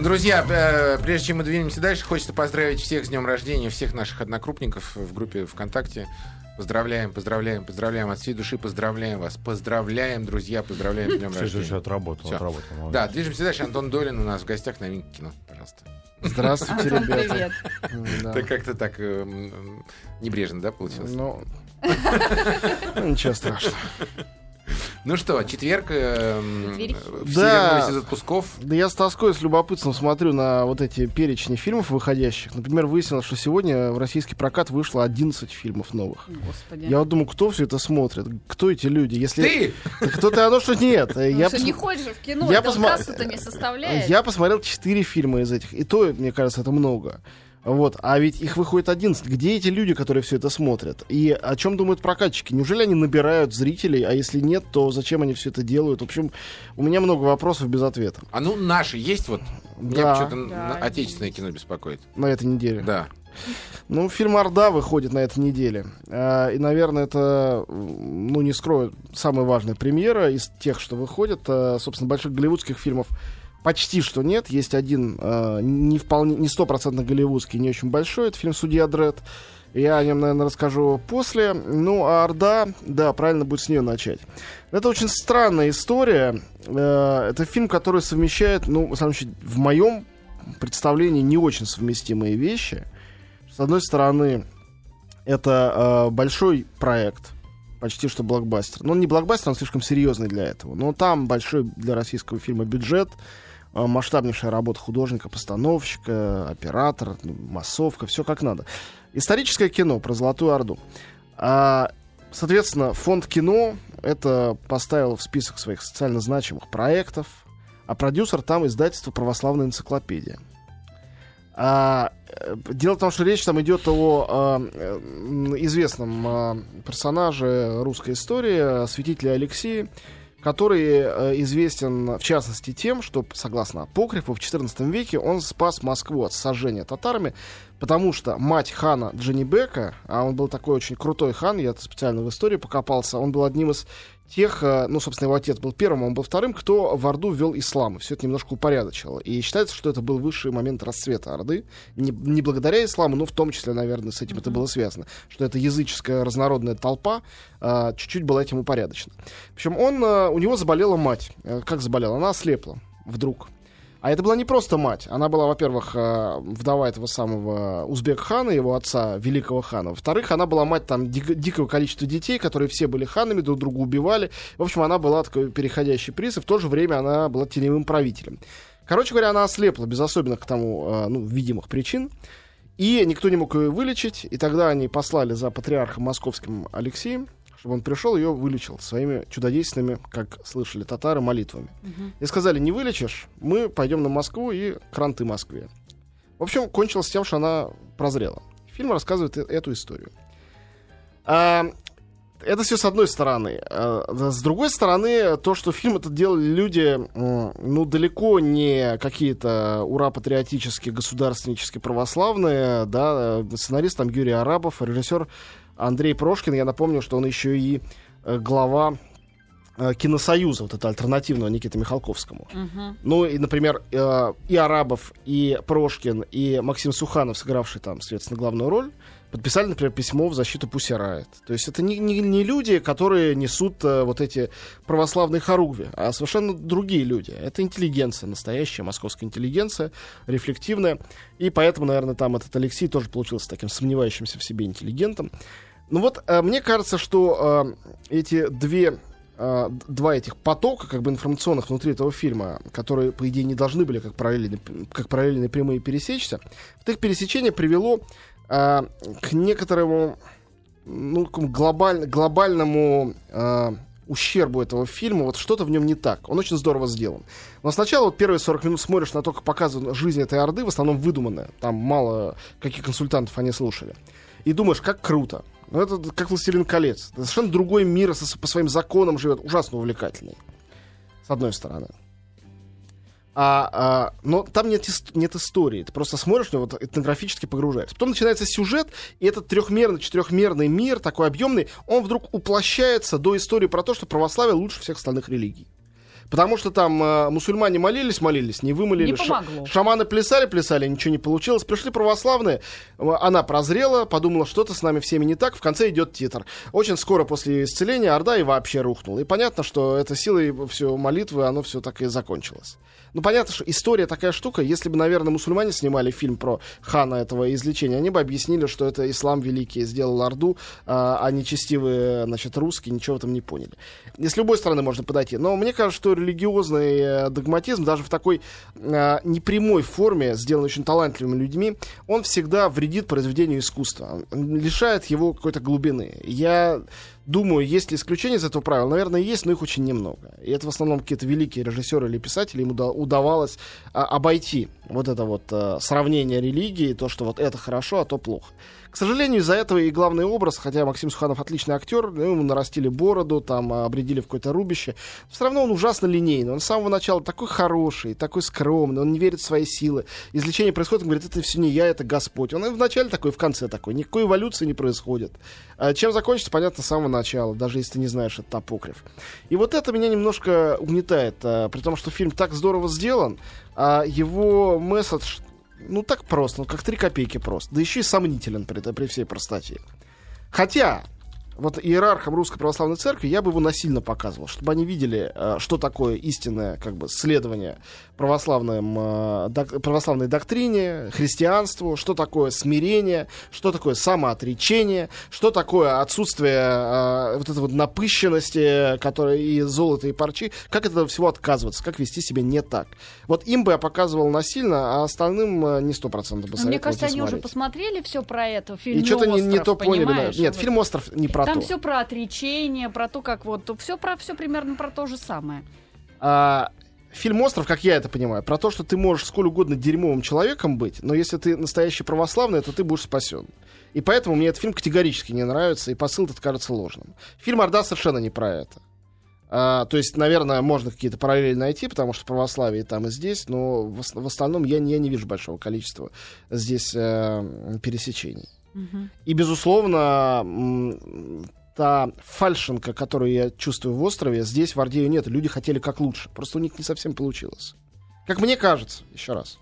Друзья, э, прежде чем мы двинемся дальше, хочется поздравить всех с днем рождения, всех наших однокрупников в группе ВКонтакте. Поздравляем, поздравляем, поздравляем. От всей души поздравляем вас. Поздравляем, друзья, поздравляем с днем Все, рождения. все, все, отработал, Всё. отработал. молодец. Да, движемся дальше. Антон Долин у нас в гостях на кино. Пожалуйста. Здравствуйте, Антон, ребята. привет. Да. Это как-то так э, небрежно, да, получилось? Ну, ничего страшного. Ну что, четверг, э, Да. из отпусков. Да я с тоской, с любопытством смотрю на вот эти перечни фильмов выходящих. Например, выяснилось, что сегодня в российский прокат вышло 11 фильмов новых. Господи. Я вот думаю, кто все это смотрит? Кто эти люди? Если... Ты! Кто-то оно, что нет. Ну, Я, что не ходишь в кино, Я посма- не составляет. я посмотрел 4 фильма из этих. И то, мне кажется, это много. Вот, а ведь их выходит 11. Где эти люди, которые все это смотрят? И о чем думают прокатчики? Неужели они набирают зрителей? А если нет, то зачем они все это делают? В общем, у меня много вопросов без ответа. А ну, наши есть вот? Меня Да. что-то Да, отечественное кино беспокоит. На этой неделе. Да. Ну, фильм «Орда» выходит на этой неделе. А, И, наверное, это, ну, не скрою, самая важная премьера из тех, что выходят. А, Собственно, больших голливудских фильмов почти что нет. Есть один а, не вполне, не стопроцентно голливудский, не очень большой. Это фильм «Судья Дред». Я о нем, наверное, расскажу после. Ну, а «Орда», да, правильно будет с нее начать. Это очень странная история. Э, Это фильм, который совмещает, ну, в самом случае, в моем представлении не очень совместимые вещи. С одной стороны, это э, большой проект, почти что блокбастер. Ну, он не блокбастер, он слишком серьезный для этого. Но там большой для российского фильма бюджет, э, масштабнейшая работа художника-постановщика, оператора, ну, массовка, все как надо. Историческое кино про Золотую Орду. А, соответственно, фонд кино это поставил в список своих социально значимых проектов, а продюсер там издательство «Православная энциклопедия». А, э, дело в том, что речь там идет о а, э, известном а, персонаже русской истории, э, святителе Алексее, который э, известен, в частности, тем, что, согласно апокрифу, в XIV веке он спас Москву от сожжения татарами, потому что мать хана Дженнибека, а он был такой очень крутой хан, я специально в истории покопался, он был одним из тех, э, ну, собственно, его отец был первым, он был вторым, кто в Орду ввел ислам, и все это немножко упорядочило. И считается, что это был высший момент расцвета Орды, не, не благодаря исламу, но в том числе, наверное, с этим это было связано, что эта языческая разнородная толпа э, чуть-чуть была этим упорядочена. Общем, он, э, у него заболела мать. Как заболела? Она ослепла вдруг. А это была не просто мать. Она была, во-первых, э, вдова этого самого Узбек-хана, его отца, великого хана. Во-вторых, она была мать там дик- дикого количества детей, которые все были ханами, друг друга убивали. В общем, она была такой переходящий приз, и в то же время она была теневым правителем. Короче говоря, она ослепла без особенных к тому, э, ну, видимых причин. И никто не мог ее вылечить. И тогда они послали за патриархом московским Алексеем, чтобы он пришел и ее вылечил своими чудодейственными, как слышали татары, молитвами. И сказали, не вылечишь, мы пойдем на Москву и кранты Москве. В общем, кончилось тем, что она прозрела. Фильм рассказывает э- эту историю. А, это все с одной стороны. А, С другой стороны, то, что фильм этот делали люди, ну, далеко не какие-то ура-патриотические, государственнические, православные, да, сценарист там Юрий Арабов, режиссер Андрей Прошкин, я напомню, что он еще и э, глава э, киносоюза, вот это альтернативного Никиты Михалковскому. Мгм. Ну, и, например, э, и Арабов, и Прошкин, и Максим Суханов, сыгравший там, соответственно, главную роль, подписали, например, письмо в защиту Пусть Райт. То есть это не, не, не люди, которые несут э, вот эти православные хоругви, а совершенно другие люди. Это интеллигенция, настоящая московская интеллигенция, рефлективная. И поэтому, наверное, там этот Алексей тоже получился таким сомневающимся в себе интеллигентом. Ну вот, э, мне кажется, что э, эти две э, два этих потока как бы информационных внутри этого фильма, которые, по идее, не должны были как параллельные, как параллельные прямые пересечься, вот их пересечение привело э, к некоторому ну, к глобаль, глобальному э, ущербу этого фильма, вот что-то в нем не так. Он очень здорово сделан. Но сначала вот первые 40 минут смотришь на то, как показывают жизнь этой Орды, в основном выдуманная. Там мало каких консультантов они слушали. И думаешь, как круто. Ну, это как «Властелин колец». Это совершенно другой мир со- по своим законам живет. Ужасно увлекательный. С одной стороны. А, а, но там нет, нет истории. Ты просто смотришь, него, вот, этнографически погружаешься. Потом начинается сюжет, и этот трехмерный, четырехмерный мир, такой объемный, он вдруг уплощается до истории про то, что православие лучше всех остальных религий. Потому что там э, мусульмане молились, молились, не вымолили. Не помогло. Шаманы плясали, плясали, ничего не получилось. Пришли православные, э, она прозрела, подумала, что-то с нами всеми не так. В конце идет титр. Очень скоро после исцеления Орда и вообще рухнула. И понятно, что это силой все молитвы, оно все так и закончилось. Ну, понятно, что история такая штука. Если бы, наверное, мусульмане снимали фильм про хана этого излечения, они бы объяснили, что это ислам великий сделал Орду, а, а нечестивые, значит, русские ничего в этом не поняли. И с любой стороны можно подойти. Но мне кажется, что религиозный э, догматизм даже в такой а, непрямой форме, сделанный очень талантливыми людьми, он всегда вредит произведению искусства, лишает его какой-то глубины. Я Думаю, есть ли исключения из этого правила? Наверное, есть, но их очень немного. И это в основном какие-то великие режиссеры или писатели, им удавалось а, обойти вот это вот а, сравнение религии, то, что вот это хорошо, а то плохо. К сожалению, из-за этого и главный образ, хотя Максим Суханов отличный актер, ну, ему нарастили бороду, там, обредили в какое-то рубище, все равно он ужасно линейный. Он с самого начала такой хороший, такой скромный, он не верит в свои силы. Излечение происходит, он говорит, это все не я, это Господь. Он и начале такой, и в конце такой. Никакой эволюции не происходит. А чем закончится, понятно, с самого начала, даже если ты не знаешь, это апокриф. И вот это меня немножко угнетает, а, при том, что фильм так здорово сделан, а его месседж ну так просто, ну как три копейки просто. Да еще и сомнителен при, при всей простоте. Хотя, вот иерархам Русской Православной Церкви я бы его насильно показывал, чтобы они видели, э, что такое истинное как бы, следование православным, э, док, православной доктрине, христианству, что такое смирение, что такое самоотречение, что такое отсутствие э, вот этой вот напыщенности, которая и золота, и парчи, как от этого всего отказываться, как вести себя не так. Вот им бы я показывал насильно, а остальным не сто процентов Мне кажется, они уже посмотрели все про это. Фильм и что-то не, не то поняли. Нет, фильм «Остров» не про Там то. все про отречение, про то, как вот... Все, про, все примерно про то же самое. А, фильм «Остров», как я это понимаю, про то, что ты можешь сколь угодно дерьмовым человеком быть, но если ты настоящий православный, то ты будешь спасен. И поэтому мне этот фильм категорически не нравится, и посыл этот кажется ложным. Фильм «Орда» совершенно не про это. А, то есть, наверное, можно какие-то параллели найти, потому что православие и там и здесь, но в, в основном я, я не вижу большого количества здесь э, пересечений. Угу. И, безусловно, та фальшинка, которую я чувствую в острове, здесь в Ордею нет. Люди хотели как лучше. Просто у них не совсем получилось. Как мне кажется, еще раз.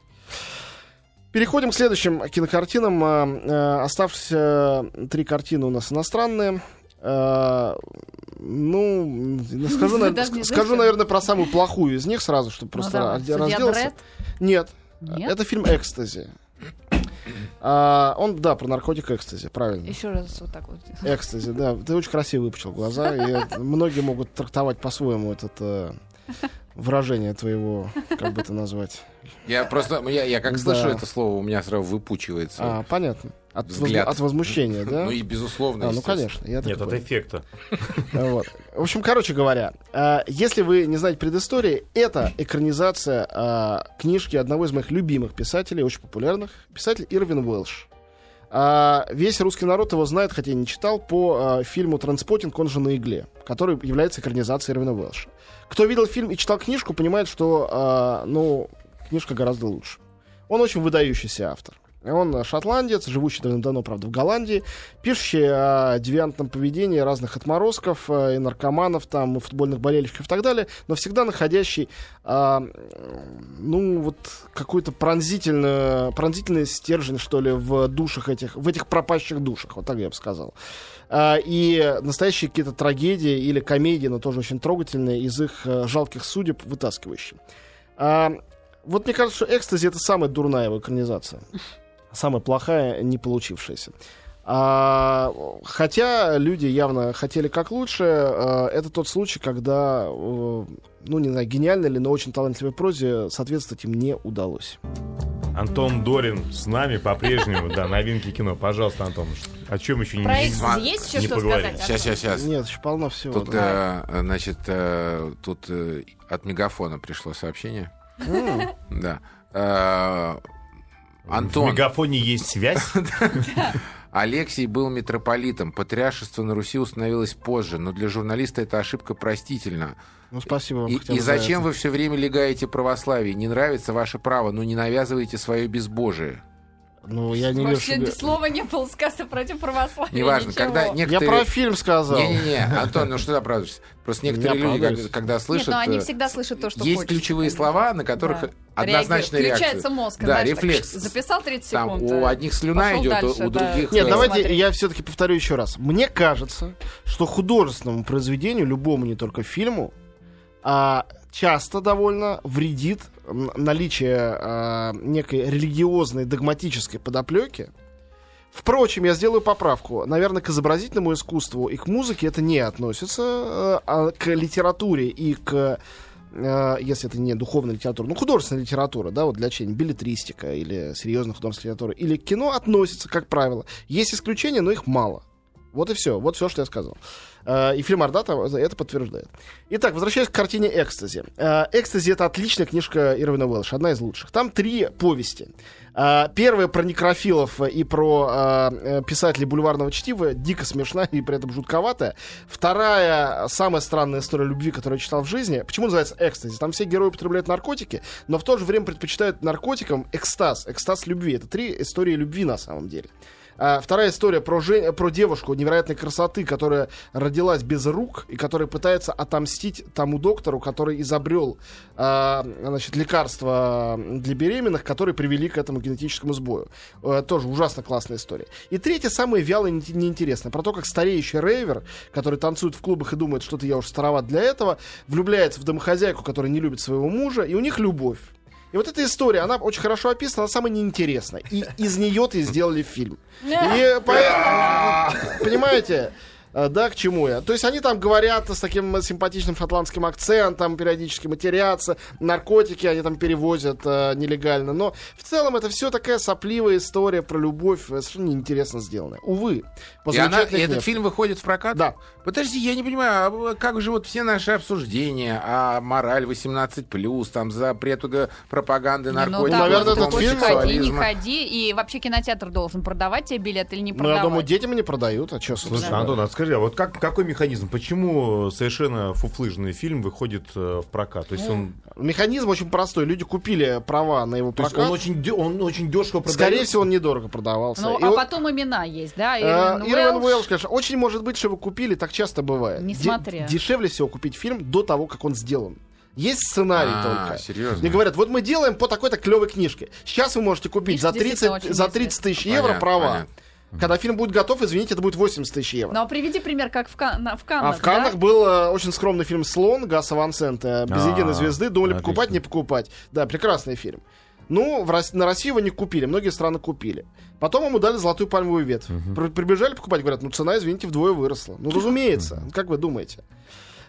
Переходим к следующим кинокартинам. А, а, оставшиеся три картины у нас иностранные. А, ну, скажу, на, скажу, наверное, про самую плохую из них сразу, чтобы ну просто ну, разделаться. Нет, Нет, это фильм «Экстази». А, он, да, про наркотик экстази, правильно. Еще раз вот так вот. Экстази, да. Ты очень красиво выпучил глаза. И многие могут трактовать по-своему этот э, выражение твоего, как бы это назвать. Я просто, я, я как да. слышу это слово, у меня сразу выпучивается. А, понятно. От, взгляд. Воз, от возмущения, да? Ну и безусловно. А, ну конечно. Я Нет, от эффекта. Вот. В общем, короче говоря, а, если вы не знаете предыстории, это экранизация а, книжки одного из моих любимых писателей, очень популярных, писатель Ирвин Уэлш. А, весь русский народ его знает, хотя и не читал, по фильму «Транспотинг», он же «На игле», который является экранизацией Ирвина Уэлша. Кто видел фильм и читал книжку, понимает, что, ну, книжка гораздо лучше. Он очень выдающийся автор. Он шотландец, живущий давно, правда, в Голландии, пишущий о девиантном поведении разных отморозков э, и наркоманов, там, и футбольных болельщиков и так далее, но всегда находящий, а, ну, вот, какой-то пронзительный, пронзительный стержень, что ли, в душах этих, в этих пропащих душах, вот так я бы сказал. А, и настоящие какие-то трагедии или комедии, но тоже очень трогательные, из их э, жалких судеб вытаскивающие. А, вот мне кажется, что «Экстази» — это самая дурная его экранизация самая плохая, не получившаяся. А, хотя люди явно хотели как лучше, а, это тот случай, когда, а, ну, не знаю, гениальной или, но очень талантливой прозе соответствовать им не удалось. Антон Дорин с нами по-прежнему, да, новинки кино. Пожалуйста, Антон, о чем еще не, Про есть еще не что поговорили? сказать? Сейчас, сейчас, сейчас. Нет, еще полно всего. Тут, да. э, значит, э, тут э, от Мегафона пришло сообщение. Mm. Да. Антон. В мегафоне есть связь? Алексей был митрополитом. Патриаршество на Руси установилось позже, но для журналиста это ошибка простительна. Ну, спасибо вам. И, и зачем вы все время легаете православие? Не нравится ваше право, но не навязывайте свое безбожие. Ну, я не вижу, Вообще себе- слова не было сказано против православия. Неважно, ничего. когда Я некоторые... про фильм сказал. Не-не-не, Антон, ну что ты оправдываешься? Просто некоторые Не люди, когда слышат... Нет, но они э, всегда слышат то, что Есть хочется, ключевые бы. слова, на которых Да. однозначная Реагирует. реакция. Включается мозг, Да, знаешь, так, рефлекс. записал 30 Там секунд. у э, одних слюна пошел идет, у- дальше, у да. других... Нет, давайте Смотри. я все-таки повторю еще раз. Мне кажется, что художественному произведению, любому, не только фильму, а, часто довольно вредит наличие а, некой религиозной догматической подоплеки. Впрочем, я сделаю поправку. Наверное, к изобразительному искусству и к музыке это не относится, э, а к литературе и к э, если это не духовная литература, ну, художественная литература, да, вот для чтения, билетристика или серьезная художественная литература, или кино относится, как правило. Есть исключения, но их мало. Вот и все. Вот все, что я сказал. Э, И фильм Ардата это подтверждает. Итак, возвращаясь к картине «Экстази». Э, «Экстази» — это отличная книжка Ирвина Уэлша, одна из лучших. Там три повести. Э, Первая про некрофилов и про писателей бульварного чтива, дико смешная и при этом жутковатая. Вторая, самая странная история любви, которую я читал в жизни. Почему называется «Экстази»? Там все герои употребляют наркотики, но в то же время предпочитают наркотикам экстаз, экстаз любви. Это три истории любви на самом деле. А, вторая история про, жен- про девушку невероятной красоты, которая родилась без рук и которая пытается отомстить тому доктору, который изобрел а, значит, лекарства для беременных, которые привели к этому генетическому сбою. Э, тоже ужасно классная история. И третья, самая вялая и не- неинтересная, про то, как стареющий рейвер, который танцует в клубах и думает, что-то я уж староват для этого, влюбляется в домохозяйку, которая не любит своего мужа, и у них любовь. И вот эта история, она очень хорошо описана, она самая неинтересная. И из нее-то и сделали фильм. И поэтому, понимаете, да, к чему я? То есть они там говорят с таким симпатичным шотландским акцентом, периодически матерятся, наркотики они там перевозят э, нелегально. Но в целом это все такая сопливая история про любовь, э, совершенно неинтересно сделанная. Увы. И, она- и этот фильм выходит в прокат? Да. Подожди, я не понимаю, а как же вот все наши обсуждения о мораль 18+, там запрет э, пропаганды ну наркотиков, так, наверное, вот, этот фильм ходи, не ходи. И вообще кинотеатр должен продавать тебе билет или не Ну, продавать. я думаю, детям не продают, а что, Слушай, Антон, а скажи, а вот как, какой механизм? Почему совершенно фуфлыжный фильм выходит э, в прокат? То есть он, Механизм очень простой. Люди купили права на его то есть прокат. он очень, он очень дешево продается? Скорее всего, он недорого продавался. Ну, И а вот- потом имена есть, да? Э, Ирвин Ирвин Уэлш. Уэлш, конечно. Очень может быть, что вы купили, так часто бывает. Не смотря. Дешевле всего купить фильм до того, как он сделан. Есть сценарий А, только. серьезно? Мне говорят, вот мы делаем по такой-то клевой книжке. Сейчас вы можете купить за 30, действительно очень за действует. 30 тысяч евро Понятно, права. понятно. Когда фильм будет готов, извините, это будет 80 тысяч евро. Ну, а приведи пример, как в, Кан- в А Каннах, в Каннах да? был э, очень скромный фильм «Слон» Гаса Ван Сента. Без А, единой звезды. Думали, отлично. покупать, не покупать. Да, прекрасный фильм. Ну, в Рос- на Россию его не купили. Многие страны купили. Потом ему дали золотую пальмовую ветвь. При- Прибежали покупать, говорят, ну цена, извините, вдвое выросла. Ну, разумеется. Как вы думаете?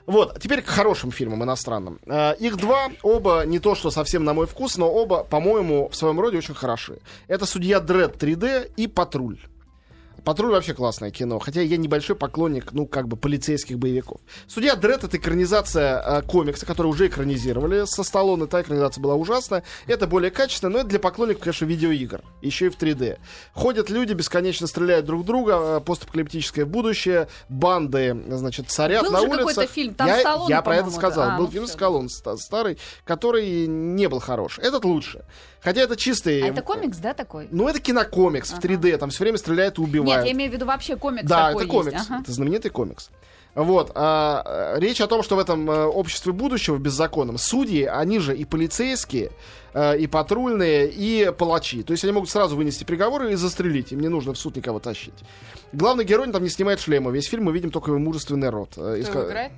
Вот, теперь к хорошим фильмам иностранным. Э, Их два, оба не то, что совсем на мой вкус, но оба, по-моему, в своем роде очень хороши. Это «Судья Дред 3D» и «Патруль». Патруль вообще классное кино, хотя я небольшой поклонник, ну, как бы, полицейских боевиков. Судья Дред это экранизация э, комикса, который уже экранизировали со Сталлоне. Та экранизация была ужасная. Это более качественно, но это для поклонников, конечно, видеоигр. Еще и в 3D. Ходят люди, бесконечно стреляют друг в друга, э, постапокалиптическое будущее, банды, значит, царят Был на же улицах. какой-то фильм, там я, Сталлоне, я про это сказал. да. А, Был ну фильм всё. Сталлоне ста- старый, который не был хорош. Этот лучше. Хотя это чистый... А это комикс, да, такой? Ну, это кинокомикс в 3D, там все время стреляют и Нет, я имею в виду вообще комикс Да, такой это комикс. есть. Ага. Это знаменитый комикс. Вот. а, э, речь о том, что в этом э, обществе будущего беззаконном судьи, они же и полицейские, э, и патрульные, и палачи. То есть они могут сразу вынести приговоры и застрелить. Им не нужно в суд никого тащить. Главный герой там не снимает шлема. Весь фильм мы видим только его мужественный рот. Из Кто ка- играет?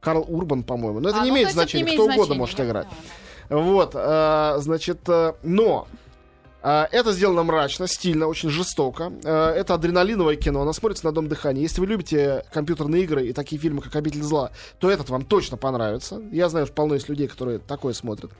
Карл Урбан, по-моему. Но это А, не ну, имеет это значения. не Кто имеет угодно значения, может я играть. Вот, э, значит, но это сделано мрачно, стильно, очень жестоко. Э, это адреналиновое кино, оно смотрится на одном дыхании. Если вы любите компьютерные игры и такие фильмы, как «Обитель зла», то этот вам точно понравится. Я знаю, что полно есть людей, которые такое смотрят.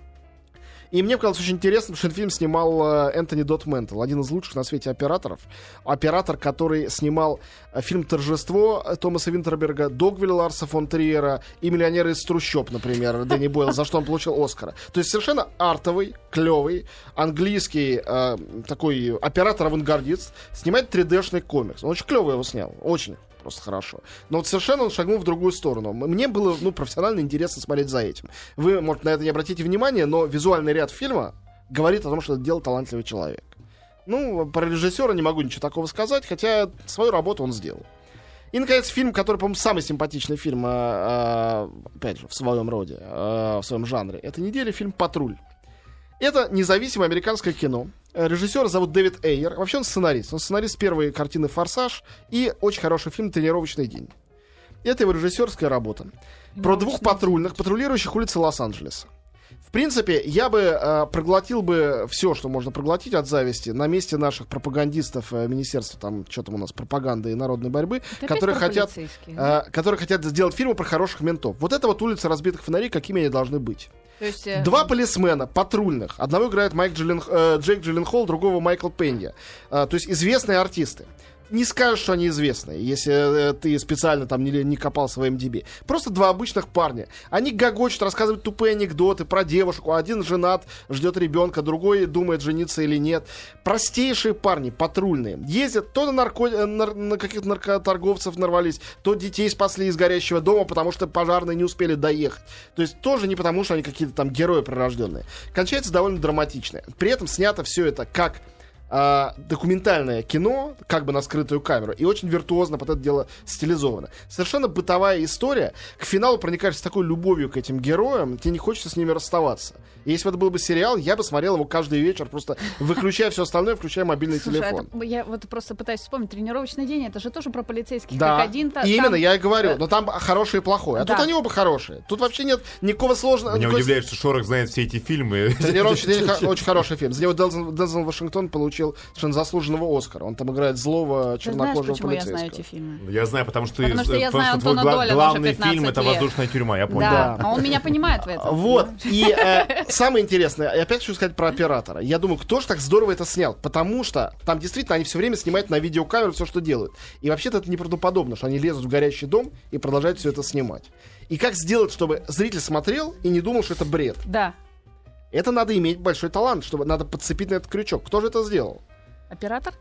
И мне показалось очень интересным, что этот фильм снимал э, Энтони Дот Ментл, один из лучших на свете операторов. Оператор, который снимал э, фильм «Торжество» Томаса Винтерберга, «Догвиль» Ларса фон Триера и «Миллионеры из трущоб», например, Дэнни Бойл, за что он получил Оскара. То есть совершенно артовый, клевый, английский э, такой оператор-авангардист снимает 3D-шный комикс. Он очень клево его снял, очень просто хорошо. Но вот совершенно он шагнул в другую сторону. Мне было, ну, профессионально интересно смотреть за этим. Вы, может, на это не обратите внимания, но визуальный ряд фильма говорит о том, что это делал талантливый человек. Ну, про режиссера не могу ничего такого сказать, хотя свою работу он сделал. И, наконец, фильм, который, по-моему, самый симпатичный фильм, а, а, опять же, в своем роде, а, в своем жанре, это неделя фильм «Патруль». Это независимое американское кино. Э, Режиссер зовут Дэвид Эйер. Вообще он сценарист. Он сценарист первой картины «Форсаж» и очень хороший фильм «Тренировочный день». Это его режиссерская работа. Про двух патрульных, патрулирующих улицы Лос-Анджелеса. В принципе, я бы э, проглотил бы все, что можно проглотить от зависти на месте наших пропагандистов э, Министерства, там, что там у нас, пропаганды и народной борьбы, которые хотят, э, которые хотят сделать фильмы про хороших ментов. Вот это вот улица разбитых фонарей, какими они должны быть. Есть, э, Два полисмена патрульных. Одного играет Майк Джилен, э, Джейк Джилленхол, другого Майкл Пенья. Э, то есть известные артисты. Не скажешь, что они известные, если э, ты специально там не, не копал в своем DB. Просто два обычных парня. Они гогочут, рассказывают тупые анекдоты про девушку. Один женат, ждет ребенка, другой думает, жениться или нет. Простейшие парни, патрульные. Ездят, то на, нарко... э, нар- на каких-то наркоторговцев нарвались, то детей спасли из горящего дома, потому что пожарные не успели доехать. То есть тоже не потому, что они какие-то там герои прирожденные. Кончается довольно драматично. При этом снято все это как а, документальное кино, как бы на скрытую камеру, и очень виртуозно под это дело стилизовано. Совершенно бытовая история. К финалу проникаешь с такой любовью к этим героям, тебе не хочется с ними расставаться. И если бы это был бы сериал, я бы смотрел его каждый вечер, просто выключая все остальное, включая мобильный Слушай, а телефон. это- я вот просто пытаюсь вспомнить. Тренировочный день, это же тоже про полицейских. Да, Как один, та- там- именно я и говорю, э, но там хорошее и плохое. А Да. тут они оба хорошие. Тут вообще нет никакого сложного. Меня никакой удивляет, что Шорох знает все эти фильмы. Тренировочный день очень хороший фильм. За него Дензел Вашингтон получил совершенно заслуженного Оскара. Он там играет злого Ты знаешь, чернокожего почему я знаю полицейского. эти фильмы? Я знаю, потому что, Потому что я потому знаю твой Антона главный 15 фильм это лет. воздушная тюрьма, я понял. Да, Да. а он меня понимает в этом. Вот. И э, самое интересное, я опять хочу сказать про оператора. Я думаю, кто же так здорово это снял? Потому что там действительно они все время снимают на видеокамеру все, что делают. И вообще-то это неправдоподобно, что они лезут в горящий дом и продолжают все это снимать. И как сделать, чтобы зритель смотрел и не думал, что это бред? Да. Это надо иметь большой талант, чтобы надо подцепить на этот крючок. Кто же это сделал? Оператор?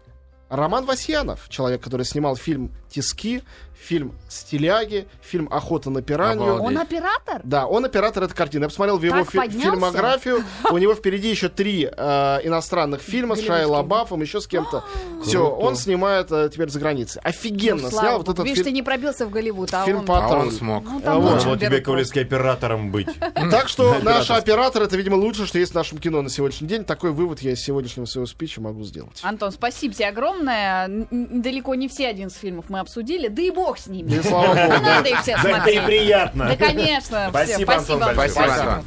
Роман Васьянов, человек, который снимал фильм «Тиски», фильм «Стиляги», фильм «Охота на пиранью». Обалдеть. Он оператор? Да, он оператор этой картины. Я посмотрел в его фи- фильмографию. У него впереди еще три э, иностранных фильма с Шайа Голливудских. Еще с кем-то. Все, он снимает э, теперь за границей. Офигенно Ну, снял вот этот Видишь, ты фильм. не пробился в Голливуд, а фильм он... А он смог. Ну, А там вот. тебе, берут Ковалевский, оператором быть. Так что наш оператор. это, видимо, лучше, что есть в нашем кино на сегодняшний день. Такой вывод я из сегодняшнего своего спича могу сделать. Антон, спасибо тебе огромное. Далеко не все один из фильмов мы обсудили. Да и бог с ними. Да и слава богу, Не да. надо их все Да это и смотреть. приятно. Да, конечно. Спасибо, Антон, спасибо.